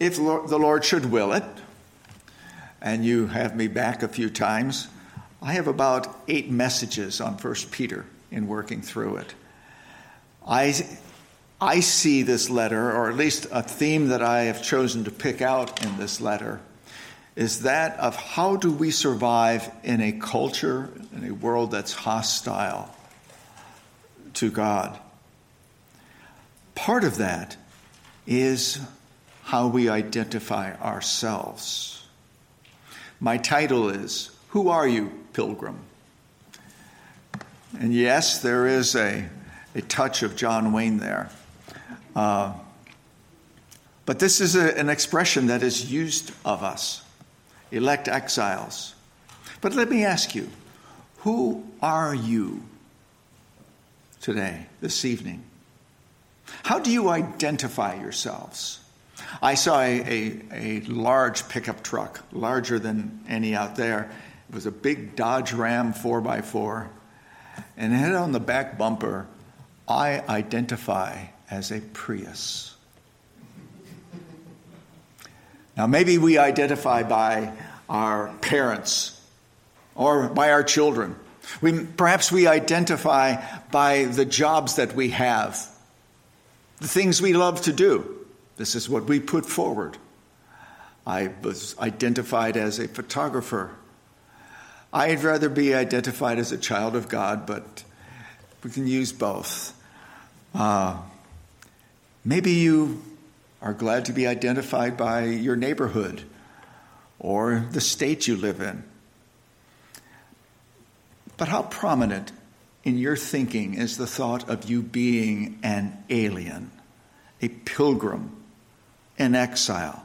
if the Lord should will it, and you have me back a few times, I have about eight messages on 1 Peter in working through it. I, I see this letter, or at least a theme that I have chosen to pick out in this letter, is that of how do we survive in a culture, in a world that's hostile to God. Part of that is how we identify ourselves. My title is Who Are You, Pilgrim? And yes, there is a, a touch of John Wayne there. Uh, but this is a, an expression that is used of us, elect exiles. But let me ask you, who are you today, this evening? How do you identify yourselves? I saw a, a, a, large pickup truck, larger than any out there. It was a big Dodge Ram 4x4. And it had on the back bumper, I identify as a Prius. Now, maybe we identify by our parents or by our children. We, perhaps we identify by the jobs that we have, the things we love to do. This is what we put forward. I was identified as a photographer. I'd rather be identified as a child of God, but we can use both. Uh, maybe you are glad to be identified by your neighborhood or the state you live in. But how prominent in your thinking is the thought of you being an alien, a pilgrim, in exile.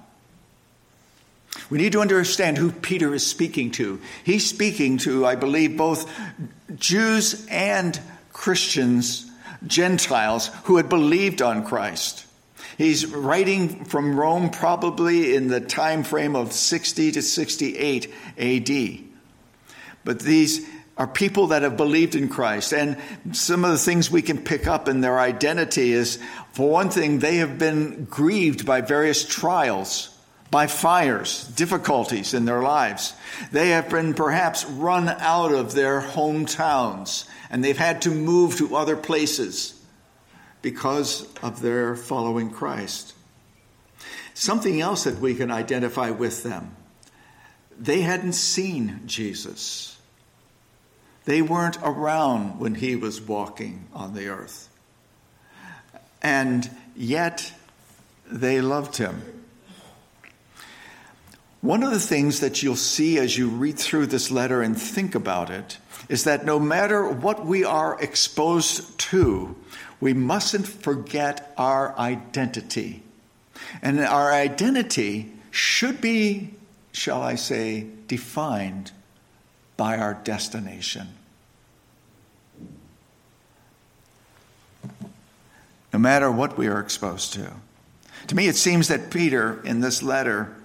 We need to understand who Peter is speaking to. He's speaking to, I believe, both Jews and Christians, Gentiles, who had believed on Christ. He's writing from Rome probably in the time frame of 60 to 68 AD. But these are people that have believed in Christ. And some of the things we can pick up in their identity is, for one thing, they have been grieved by various trials, by fires, difficulties in their lives. They have been perhaps run out of their hometowns and they've had to move to other places because of their following Christ. Something else that we can identify with them they hadn't seen Jesus. They weren't around when he was walking on the earth. And yet, they loved him. One of the things that you'll see as you read through this letter and think about it is that no matter what we are exposed to, we mustn't forget our identity. And our identity should be, shall I say, defined by our destination. No matter what we are exposed to. To me, it seems that Peter, in this letter,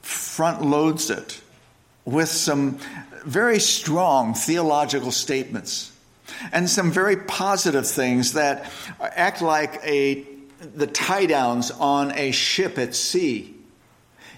front loads it with some very strong theological statements and some very positive things that act like a, the tie downs on a ship at sea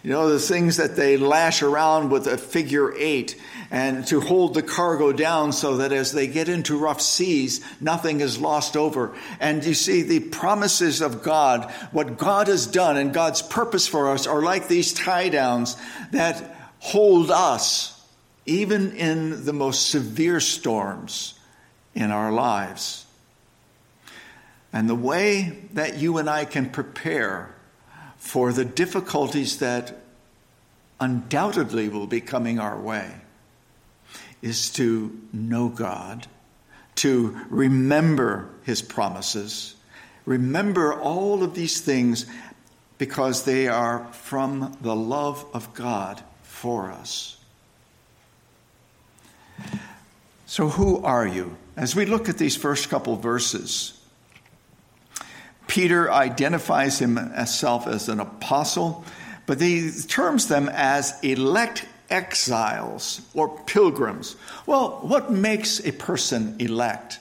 you know, the things that they lash around with a figure eight and to hold the cargo down so that as they get into rough seas, nothing is lost over. And you see, the promises of God, what God has done and God's purpose for us are like these tie downs that hold us even in the most severe storms in our lives. And the way that you and I can prepare for the difficulties that undoubtedly will be coming our way is to know God, to remember his promises, remember all of these things because they are from the love of God for us. So, who are you? As we look at these first couple verses, Peter identifies himself as an apostle, but he terms them as elect exiles or pilgrims. Well, what makes a person elect?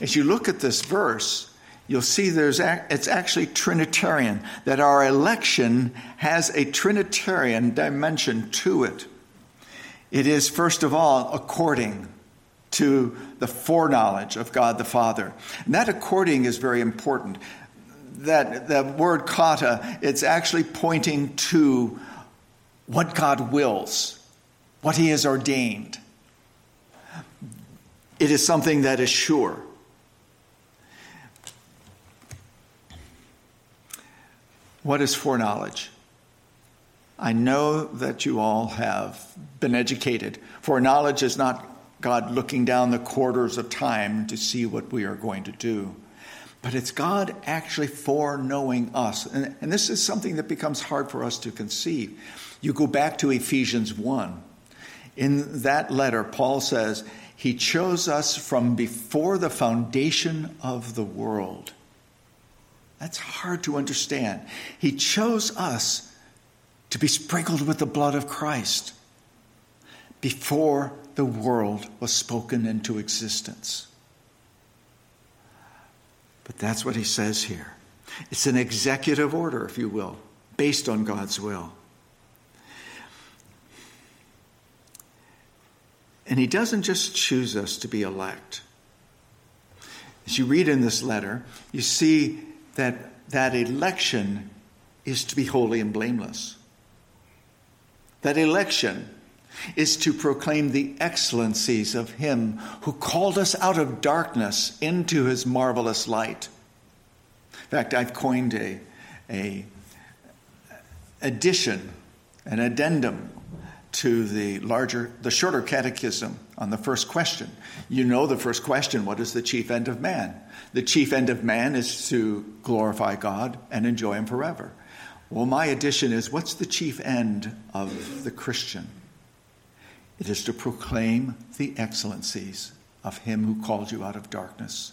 As you look at this verse, you'll see there's it's actually Trinitarian, that our election has a Trinitarian dimension to it. It is, first of all, according to the foreknowledge of God the Father. And that according is very important. That the word kata, it's actually pointing to what God wills, what He has ordained. It is something that is sure. What is foreknowledge? I know that you all have been educated. Foreknowledge is not God looking down the quarters of time to see what we are going to do. But it's God actually foreknowing us. And, and this is something that becomes hard for us to conceive. You go back to Ephesians 1. In that letter, Paul says, He chose us from before the foundation of the world. That's hard to understand. He chose us to be sprinkled with the blood of Christ before the world was spoken into existence. But that's what he says here. It's an executive order, if you will, based on God's will. And he doesn't just choose us to be elect. As you read in this letter, you see that that election is to be holy and blameless. That election is to proclaim the excellencies of Him who called us out of darkness into His marvelous light. In fact, I've coined a, a addition, an addendum to the larger, the shorter catechism on the first question. You know the first question what is the chief end of man? The chief end of man is to glorify God and enjoy Him forever. Well, my addition is what's the chief end of the Christian? It is to proclaim the excellencies of him who called you out of darkness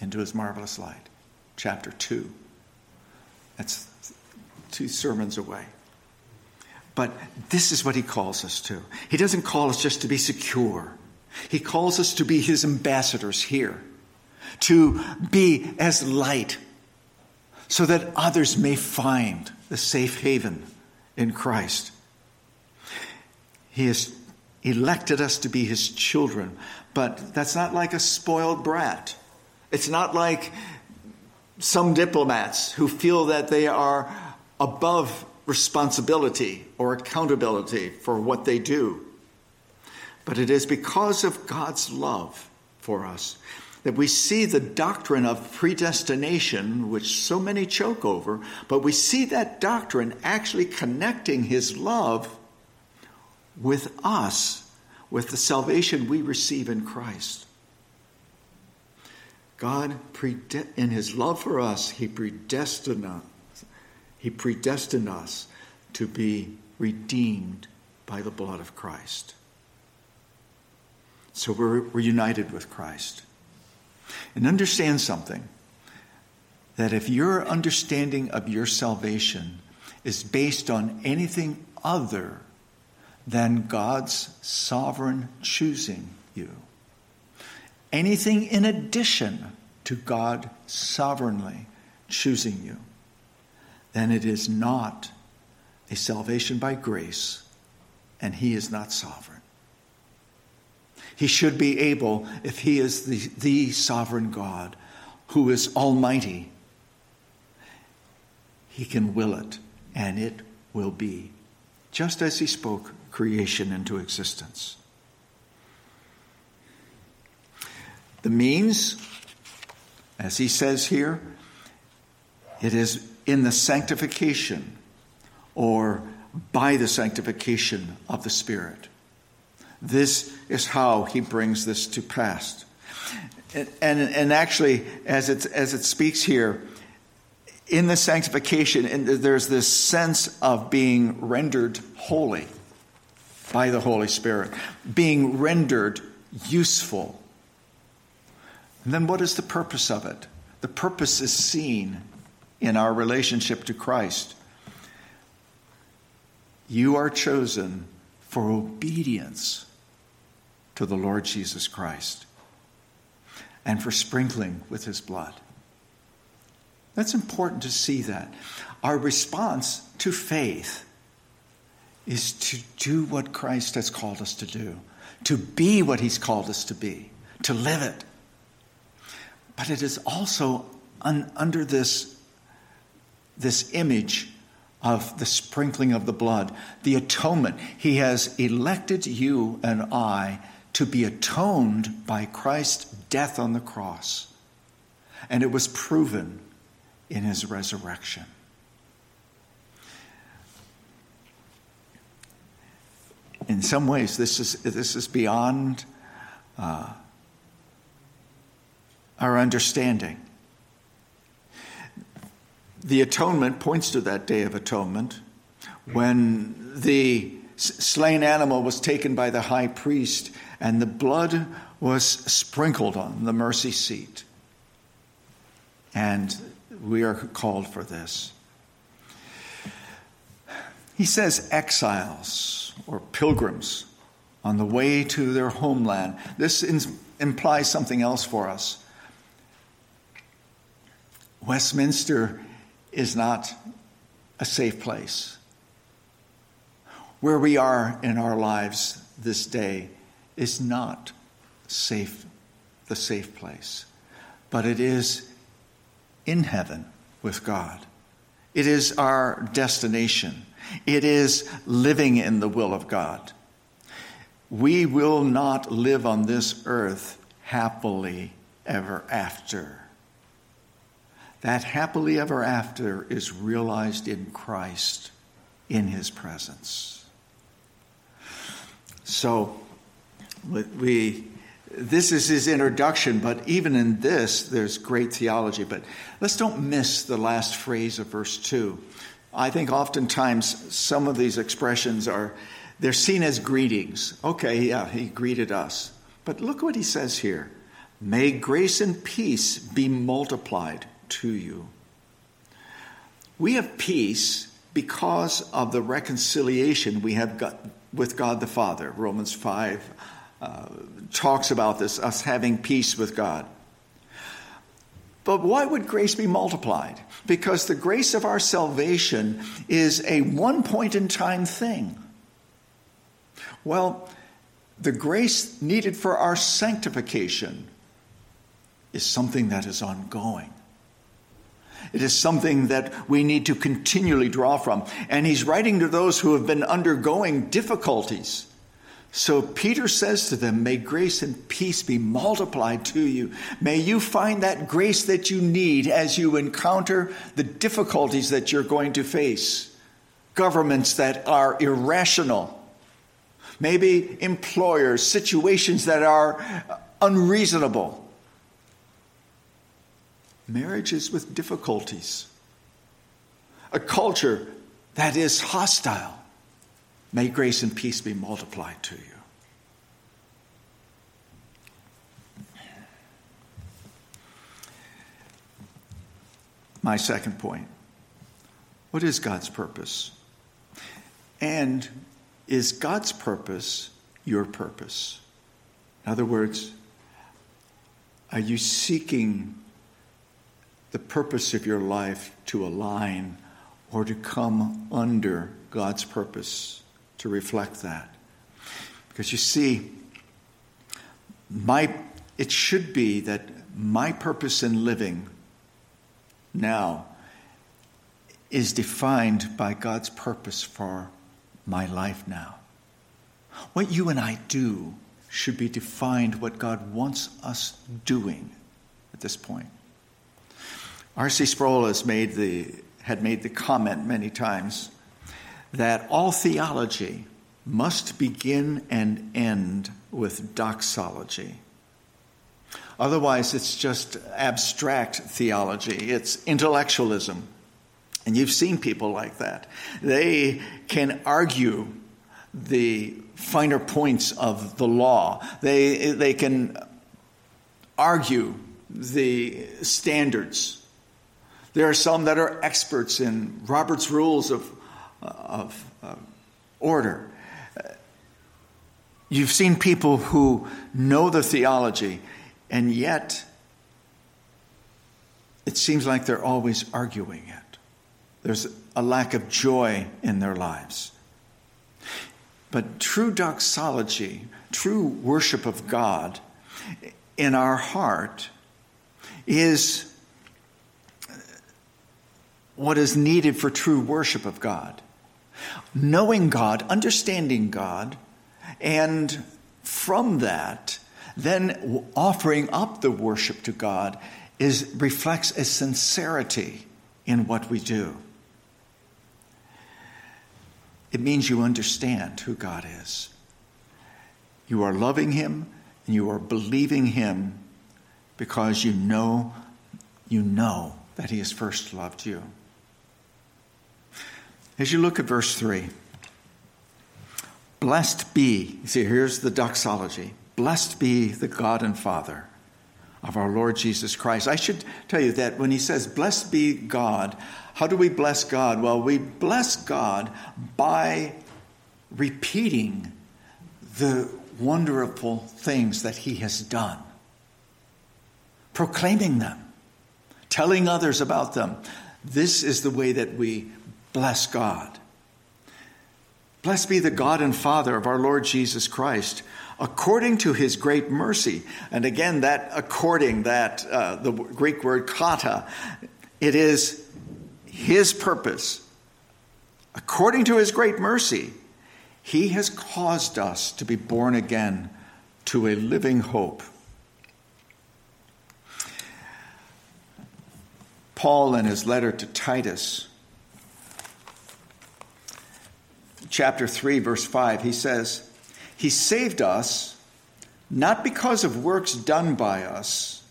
into his marvelous light. Chapter 2. That's two sermons away. But this is what he calls us to. He doesn't call us just to be secure, he calls us to be his ambassadors here, to be as light, so that others may find the safe haven in Christ. He is elected us to be his children. But that's not like a spoiled brat. It's not like some diplomats who feel that they are above responsibility or accountability for what they do. But it is because of God's love for us that we see the doctrine of predestination, which so many choke over, but we see that doctrine actually connecting his love with us, with the salvation we receive in Christ. God, in his love for us, he predestined us, he predestined us to be redeemed by the blood of Christ. So we're, we're united with Christ. And understand something that if your understanding of your salvation is based on anything other than God's sovereign choosing you. Anything in addition to God sovereignly choosing you, then it is not a salvation by grace, and He is not sovereign. He should be able, if He is the, the sovereign God who is almighty, He can will it, and it will be, just as He spoke creation into existence. The means, as he says here, it is in the sanctification or by the sanctification of the Spirit. This is how he brings this to pass. And, and, and actually, as it, as it speaks here, in the sanctification, and there's this sense of being rendered holy by the Holy Spirit, being rendered useful. And then what is the purpose of it? The purpose is seen in our relationship to Christ. You are chosen for obedience to the Lord Jesus Christ and for sprinkling with his blood. That's important to see that. Our response to faith is to do what Christ has called us to do, to be what he's called us to be, to live it. But it is also un- under this, this image of the sprinkling of the blood, the atonement. He has elected you and I to be atoned by Christ's death on the cross. And it was proven in his resurrection. In some ways, this is, this is beyond uh, our understanding. The atonement points to that day of atonement when the slain animal was taken by the high priest and the blood was sprinkled on the mercy seat. And we are called for this. He says exiles or pilgrims on the way to their homeland. This implies something else for us. Westminster is not a safe place. Where we are in our lives this day is not safe, the safe place, but it is in heaven with God. It is our destination. It is living in the will of God. We will not live on this earth happily ever after. That happily ever after is realized in Christ, in his presence. So, we this is his introduction, but even in this, there's great theology. But let's don't miss the last phrase of verse 2. I think oftentimes some of these expressions are they're seen as greetings. Okay, yeah, he greeted us. But look what he says here. May grace and peace be multiplied to you. We have peace because of the reconciliation we have got with God the Father. Romans 5 uh, talks about this, us having peace with God. But why would grace be multiplied? Because the grace of our salvation is a one point in time thing. Well, the grace needed for our sanctification is something that is ongoing. It is something that we need to continually draw from. And he's writing to those who have been undergoing difficulties so Peter says to them, May grace and peace be multiplied to you. May you find that grace that you need as you encounter the difficulties that you're going to face. Governments that are irrational, maybe employers, situations that are unreasonable, marriages with difficulties, a culture that is hostile. May grace and peace be multiplied to you. My second point what is God's purpose? And is God's purpose your purpose? In other words, are you seeking the purpose of your life to align or to come under God's purpose? To reflect that. Because you see, my, it should be that my purpose in living now is defined by God's purpose for my life now. What you and I do should be defined what God wants us doing at this point. R.C. Sproul has made the, had made the comment many times that all theology must begin and end with doxology. Otherwise, it's just abstract theology, it's intellectualism. And you've seen people like that. They can argue the finer points of the law, they, they can argue the standards. There are some that are experts in Robert's rules of of uh, order. You've seen people who know the theology and yet it seems like they're always arguing it. There's a lack of joy in their lives. But true doxology, true worship of God in our heart is what is needed for true worship of God. Knowing God, understanding God, and from that, then offering up the worship to God is reflects a sincerity in what we do. It means you understand who God is. You are loving him and you are believing him because you know you know that he has first loved you. As you look at verse 3, blessed be, you see, here's the doxology blessed be the God and Father of our Lord Jesus Christ. I should tell you that when he says, blessed be God, how do we bless God? Well, we bless God by repeating the wonderful things that he has done, proclaiming them, telling others about them. This is the way that we bless God. Blessed be the God and Father of our Lord Jesus Christ, according to his great mercy. And again, that according, that uh, the Greek word kata, it is his purpose. According to his great mercy, he has caused us to be born again to a living hope. Paul, in his letter to Titus, chapter 3, verse 5, he says, He saved us not because of works done by us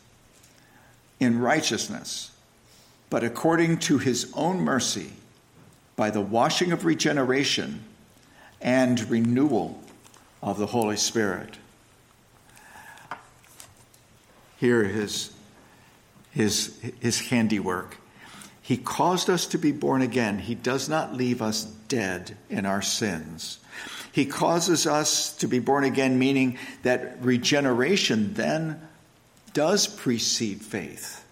in righteousness, but according to his own mercy, by the washing of regeneration and renewal of the Holy Spirit. Here is his, his handiwork. He caused us to be born again. He does not leave us dead in our sins. He causes us to be born again, meaning that regeneration then does precede faith.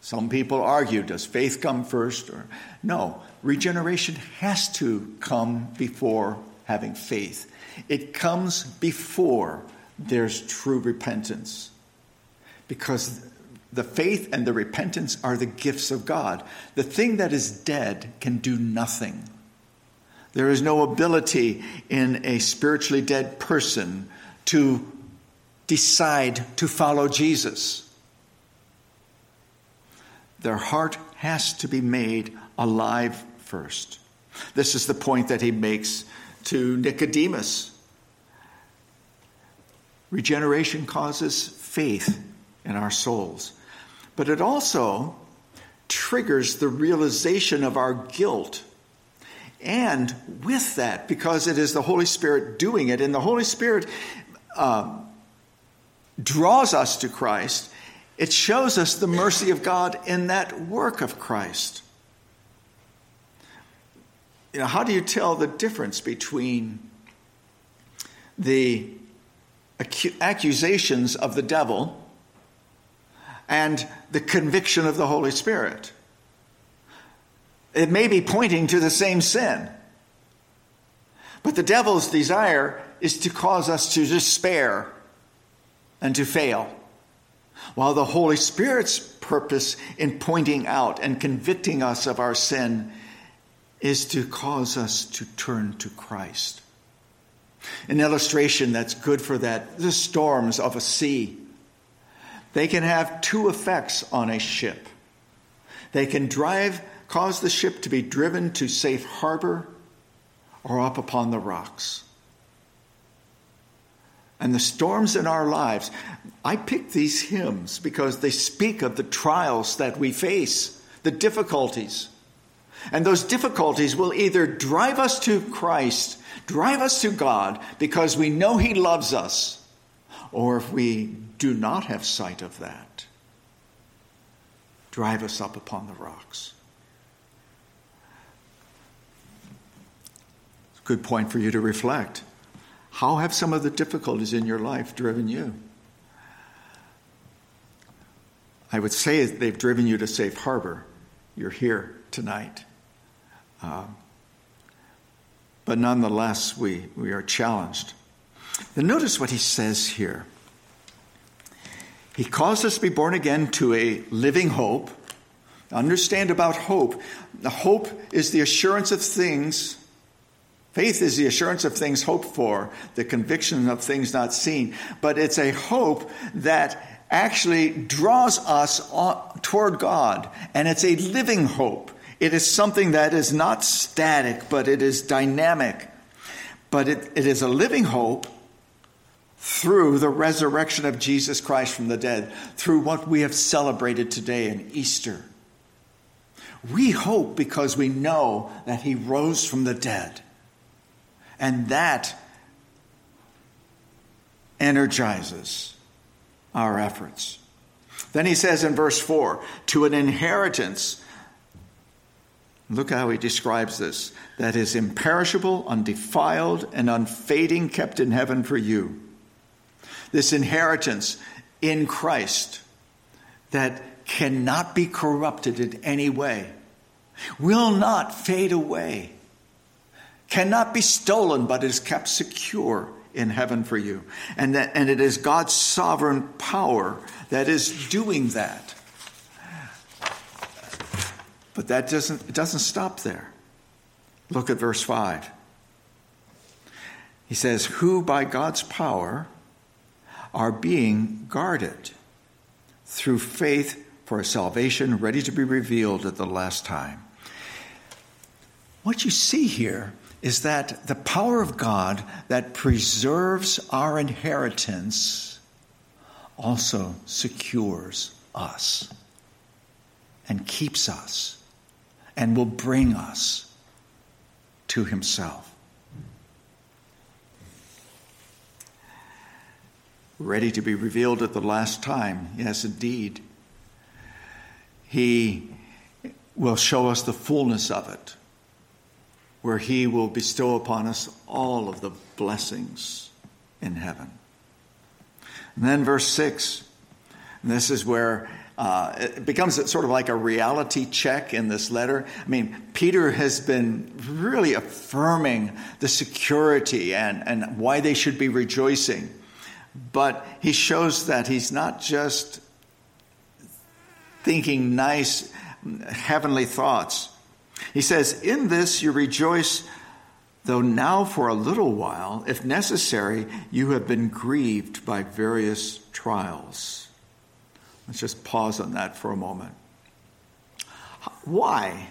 Some people argue does faith come first? Or no, regeneration has to come before having faith. It comes before there's true repentance. Because the faith and the repentance are the gifts of God. The thing that is dead can do nothing. There is no ability in a spiritually dead person to decide to follow Jesus. Their heart has to be made alive first. This is the point that he makes to Nicodemus. Regeneration causes faith in our souls, but it also triggers the realization of our guilt. And with that, because it is the Holy Spirit doing it, and the Holy Spirit um, draws us to Christ, it shows us the mercy of God in that work of Christ you know, how do you tell the difference between the accusations of the devil and the conviction of the Holy Spirit? It may be pointing to the same sin, but the devil's desire is to cause us to despair and to fail, while the Holy Spirit's purpose in pointing out and convicting us of our sin is to cause us to turn to Christ. An illustration that's good for that the storms of a sea. They can have two effects on a ship. They can drive, cause the ship to be driven to safe harbor or up upon the rocks. And the storms in our lives, I pick these hymns because they speak of the trials that we face, the difficulties. And those difficulties will either drive us to Christ, drive us to God because we know He loves us, or if we do not have sight of that, drive us up upon the rocks. Good point for you to reflect. How have some of the difficulties in your life driven you? I would say they've driven you to safe harbor. You're here tonight. Um, but nonetheless, we, we are challenged. And notice what he says here. He calls us to be born again to a living hope. Understand about hope. The hope is the assurance of things. Faith is the assurance of things hoped for, the conviction of things not seen. But it's a hope that actually draws us toward God, and it's a living hope. It is something that is not static, but it is dynamic. But it, it is a living hope through the resurrection of Jesus Christ from the dead, through what we have celebrated today in Easter. We hope because we know that he rose from the dead. And that energizes our efforts. Then he says in verse 4 to an inheritance Look how he describes this that is imperishable, undefiled, and unfading, kept in heaven for you. This inheritance in Christ that cannot be corrupted in any way, will not fade away, cannot be stolen, but is kept secure in heaven for you. And, that, and it is God's sovereign power that is doing that. But that doesn't, it doesn't stop there. Look at verse 5. He says, Who by God's power are being guarded through faith for a salvation ready to be revealed at the last time. What you see here is that the power of God that preserves our inheritance also secures us and keeps us and will bring us to himself. Ready to be revealed at the last time. Yes, indeed. He will show us the fullness of it, where He will bestow upon us all of the blessings in heaven. And then, verse 6, this is where uh, it becomes sort of like a reality check in this letter. I mean, Peter has been really affirming the security and, and why they should be rejoicing. But he shows that he's not just thinking nice, heavenly thoughts. He says, In this you rejoice, though now for a little while, if necessary, you have been grieved by various trials Let's just pause on that for a moment. Why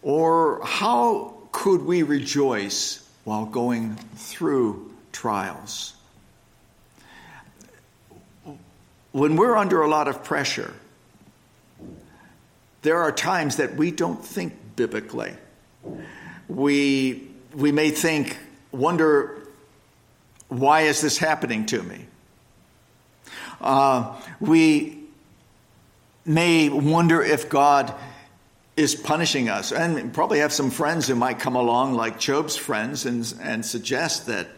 or how could we rejoice while going through trials? When we're under a lot of pressure, there are times that we don't think biblically. We, we may think, wonder, why is this happening to me? Uh, we may wonder if God is punishing us. And probably have some friends who might come along, like Job's friends, and, and suggest that,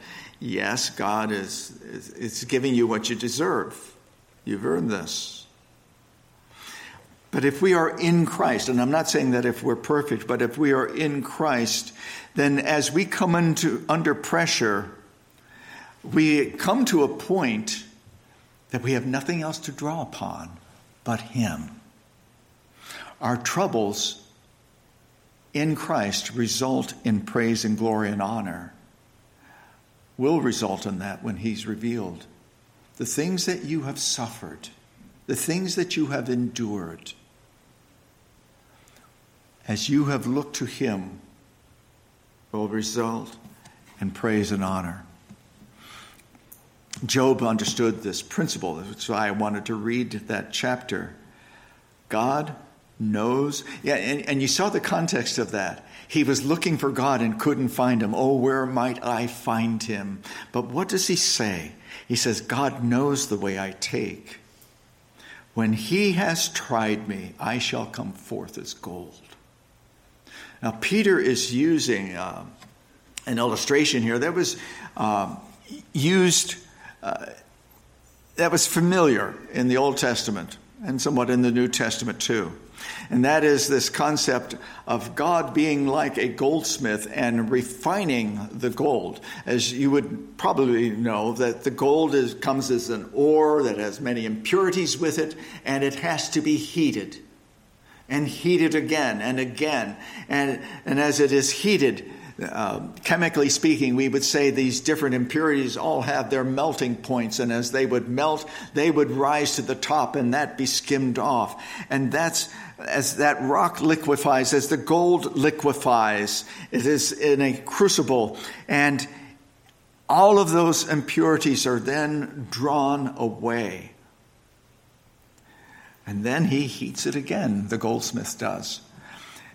yes, God is, is, is giving you what you deserve. You've earned this. But if we are in Christ, and I'm not saying that if we're perfect, but if we are in Christ, then as we come into under pressure, we come to a point that we have nothing else to draw upon but Him. Our troubles in Christ result in praise and glory and honor, will result in that when He's revealed. The things that you have suffered, the things that you have endured, as you have looked to Him, will result in praise and honor. Job understood this principle. Why I wanted to read that chapter. God knows. Yeah, and, and, you saw the context of that. He was looking for God and couldn't find him. Oh, where might I find him? But what does he say? He says, God knows the way I take. When he has tried me, I shall come forth as gold. Now, Peter is using uh, an illustration here that was uh, used uh, that was familiar in the Old Testament. and somewhat in the New Testament too. And that is this concept of God being like a goldsmith and refining the gold. As you would probably know, that the gold is, comes as an ore that has many impurities with it, and it has to be heated. And heated again and again. And, and as it is heated, uh, chemically speaking, we would say these different impurities all have their melting points, and as they would melt, they would rise to the top, and that be skimmed off. And that's as that rock liquefies, as the gold liquefies, it is in a crucible, and all of those impurities are then drawn away. And then he heats it again, the goldsmith does.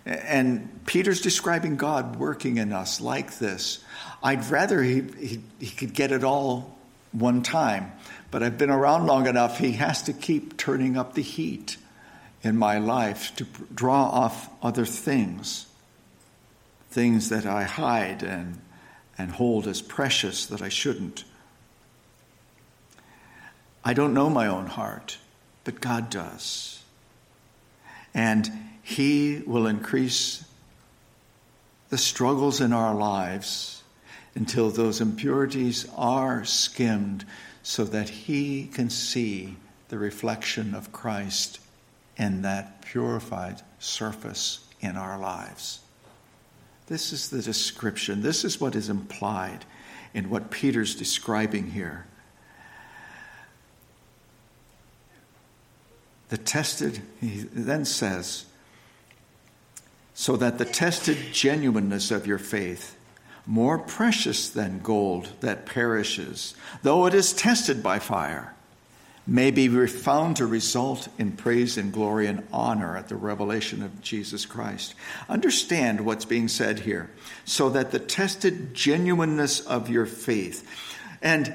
And Peter's describing God working in us like this. I'd rather he, he, he, could get it all one time, but I've been around long enough, he has to keep turning up the heat in my life to draw off other things, things that I hide and, and hold as precious that I shouldn't. I don't know my own heart, but God does. And He will increase the struggles in our lives until those impurities are skimmed so that He can see the reflection of Christ in that purified surface in our lives. This is the description. This is what is implied in what Peter's describing here. The tested, he then says, so that the tested genuineness of your faith, more precious than gold that perishes, though it is tested by fire, may be found to result in praise and glory and honor at the revelation of Jesus Christ. Understand what's being said here, so that the tested genuineness of your faith, and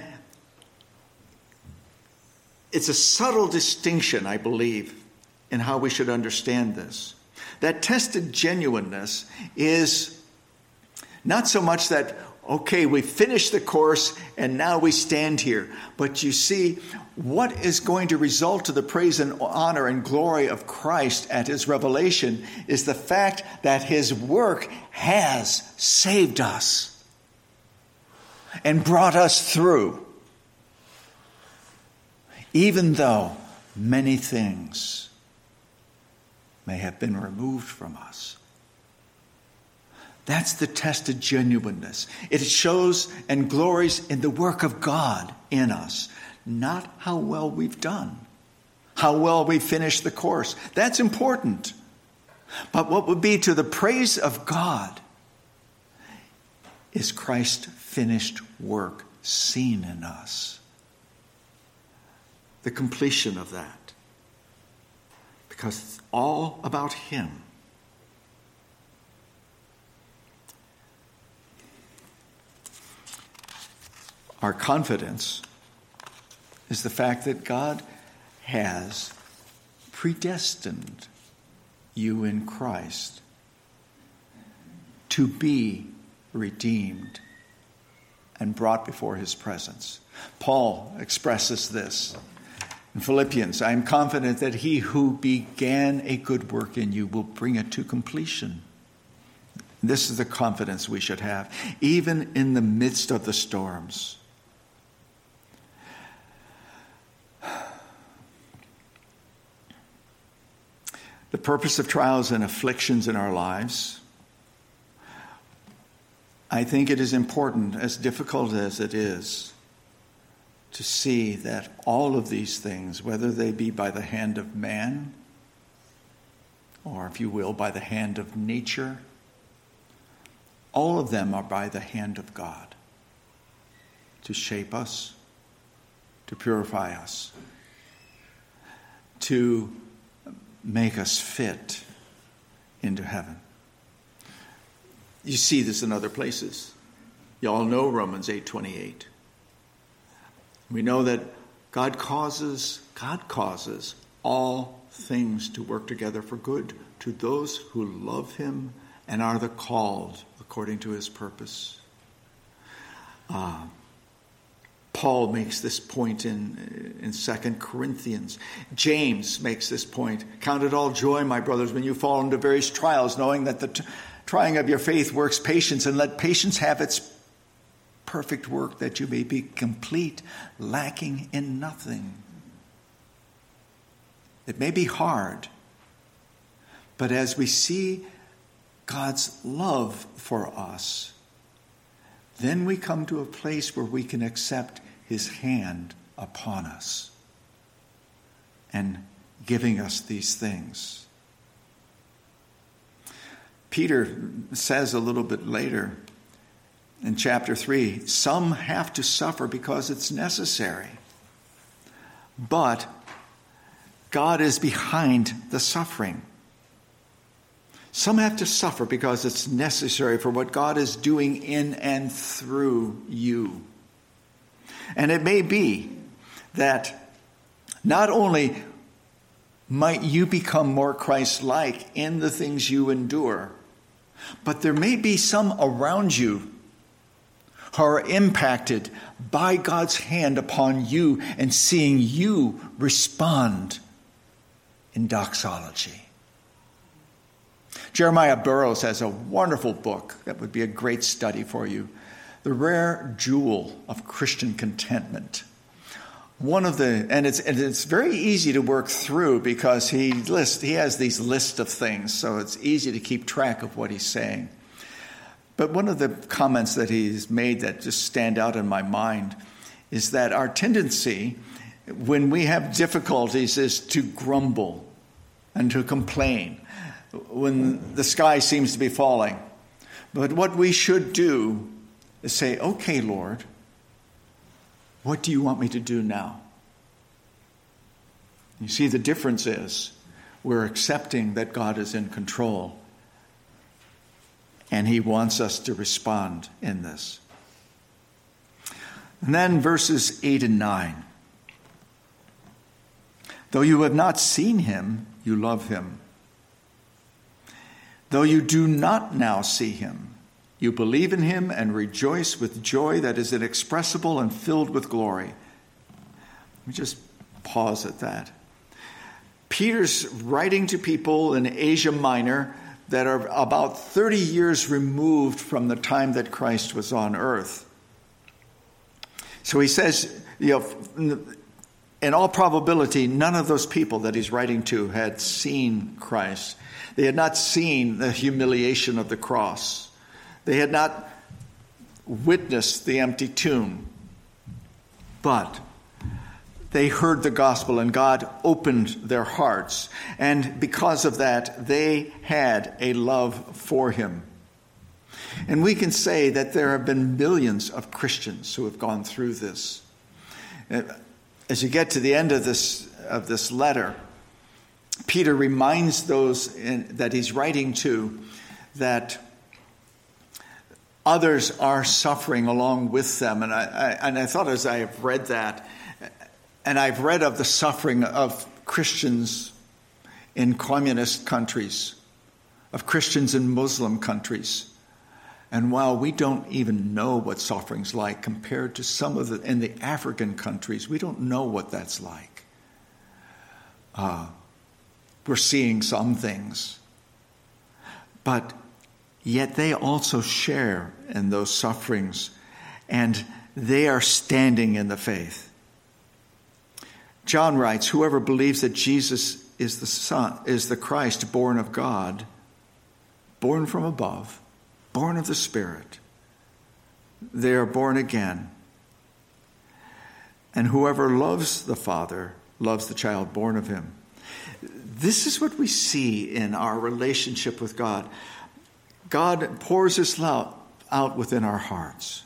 it's a subtle distinction, I believe, in how we should understand this. That tested genuineness is not so much that okay, we finished the course and now we stand here. But you see, what is going to result to the praise and honor and glory of Christ at his revelation is the fact that his work has saved us and brought us through. Even though many things may have been removed from us. That's the tested genuineness. It shows and glories in the work of God in us, not how well we've done, how well we finished the course. That's important. But what would be to the praise of God is Christ's finished work seen in us. The completion of that. Because it's all about Him. Our confidence is the fact that God has predestined you in Christ to be redeemed and brought before his presence. Paul expresses this in Philippians I am confident that he who began a good work in you will bring it to completion. This is the confidence we should have, even in the midst of the storms. The purpose of trials and afflictions in our lives, I think it is important, as difficult as it is, to see that all of these things, whether they be by the hand of man, or if you will, by the hand of nature, all of them are by the hand of God to shape us, to purify us, to make us fit into heaven. You see this in other places. You all know Romans 8:28. We know that God causes God causes all things to work together for good to those who love him and are the called according to his purpose. Uh, Paul makes this point in, in 2 Corinthians. James makes this point. Count it all joy, my brothers, when you fall into various trials, knowing that the t- trying of your faith works patience, and let patience have its perfect work, that you may be complete, lacking in nothing. It may be hard, but as we see God's love for us, then we come to a place where we can accept his hand upon us and giving us these things. Peter says a little bit later in chapter 3 some have to suffer because it's necessary, but God is behind the suffering. Some have to suffer because it's necessary for what God is doing in and through you. And it may be that not only might you become more Christ like in the things you endure, but there may be some around you who are impacted by God's hand upon you and seeing you respond in doxology. Jeremiah Burroughs has a wonderful book that would be a great study for you the rare jewel of Christian contentment. One of the, and it's, and it's very easy to work through because he lists, he has these lists of things, so it's easy to keep track of what he's saying. But one of the comments that he's made that just stand out in my mind is that our tendency when we have difficulties is to grumble and to complain when the sky seems to be falling. But what we should do is say, okay, Lord, what do you want me to do now? You see, the difference is we're accepting that God is in control and He wants us to respond in this. And then verses 8 and 9. Though you have not seen Him, you love Him. Though you do not now see Him, you believe in him and rejoice with joy that is inexpressible and filled with glory. Let me just pause at that. Peter's writing to people in Asia Minor that are about 30 years removed from the time that Christ was on earth. So he says, you know, in all probability, none of those people that he's writing to had seen Christ. They had not seen the humiliation of the cross. They had not witnessed the empty tomb, but they heard the gospel and God opened their hearts. And because of that, they had a love for him. And we can say that there have been millions of Christians who have gone through this. Uh, as you get to the end of this, of this letter, Peter reminds those in, that he's writing to that others are suffering along with them. And I, I, and I thought as I have read that, and I've read of the suffering of Christians in communist countries, of Christians in Muslim countries. And while we don't even know what suffering's like compared to some of the in the African countries, we don't know what that's like. Uh, we're seeing some things. But Yet they also share in those sufferings and they are standing in the faith. John writes, Whoever believes that Jesus is the Son, is the Christ born of God, born from above, born of the Spirit, they are born again. And whoever loves the Father loves the child born of him. This is what we see in our relationship with God. God pours His love out within our hearts.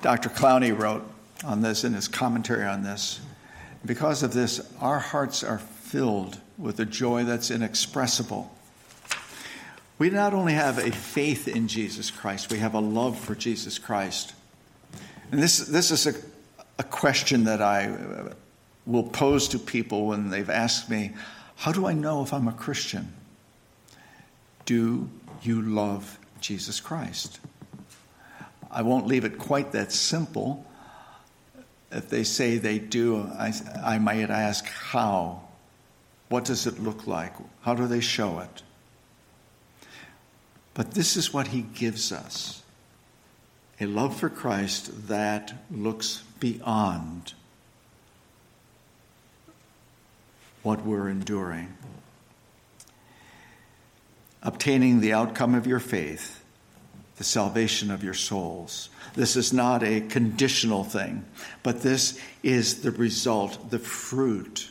Dr. Clowney wrote on this in his commentary on this. Because of this, our hearts are filled with a joy that's inexpressible. We not only have a faith in Jesus Christ, we have a love for Jesus Christ. And this, this is a, a question that I will pose to people when they've asked me, how do I know if I'm a Christian? Do you love Jesus Christ. I won't leave it quite that simple. If they say they do, I, I might ask how. What does it look like? How do they show it? But this is what he gives us a love for Christ that looks beyond what we're enduring. Obtaining the outcome of your faith, the salvation of your souls. This is not a conditional thing, but this is the result, the fruit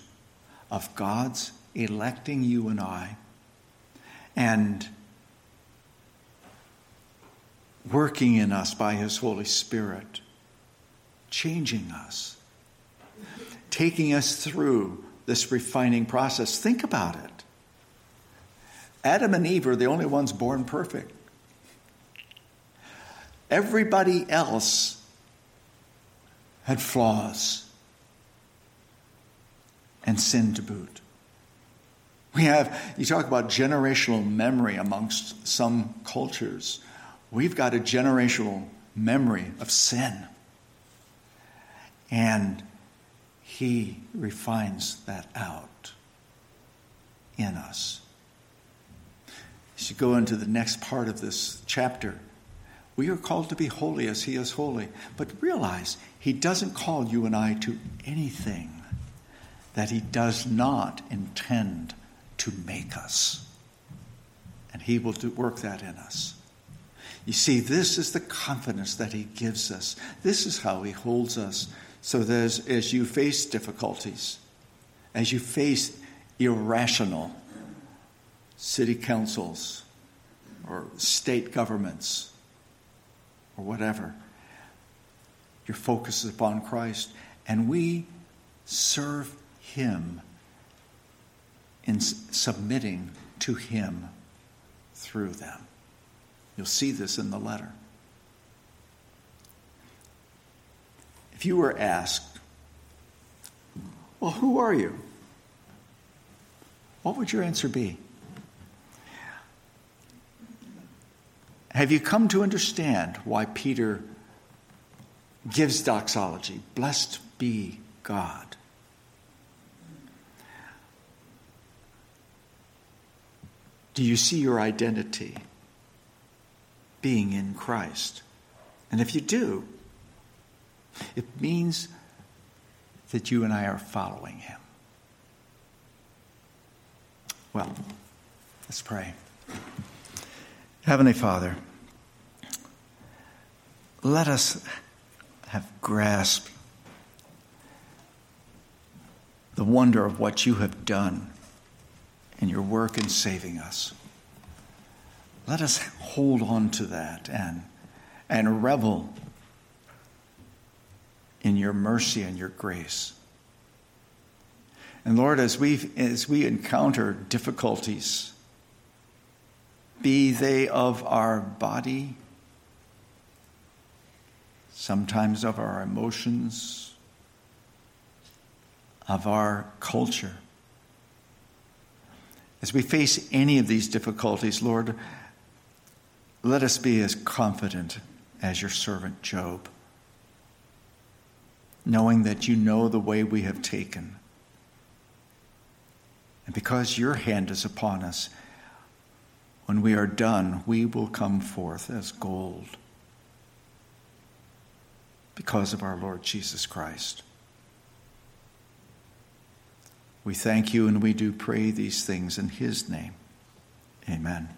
of God's electing you and I and working in us by His Holy Spirit, changing us, taking us through this refining process. Think about it. Adam and Eve are the only ones born perfect. Everybody else had flaws and sin to boot. We have, you talk about generational memory amongst some cultures. We've got a generational memory of sin. And he refines that out in us. As you go into the next part of this chapter, we are called to be holy as he is holy. But realize, he doesn't call you and I to anything that he does not intend to make us. And he will do, work that in us. You see, this is the confidence that he gives us. This is how he holds us. So that as, as you face difficulties, as you face irrational city councils or state governments or whatever, your focus is upon Christ. And we serve him in submitting to him through them. You'll see this in the letter. If you were asked, Well, who are you? What would your answer be? Have you come to understand why Peter gives doxology? Blessed be God. Do you see your identity? Being in Christ. And if you do, it means that you and I are following him. Well, let's pray. Heavenly Father, let us have grasped the wonder of what you have done in your work in saving us. Let us hold on to that and, and revel in your mercy and your grace. And Lord, as we as we encounter difficulties, be they of our body, sometimes of our emotions, of our culture, as we face any of these difficulties, Lord, let us be as confident as your servant Job, knowing that you know the way we have taken. And because your hand is upon us, when we are done, we will come forth as gold because of our Lord Jesus Christ. We thank you and we do pray these things in his name. Amen.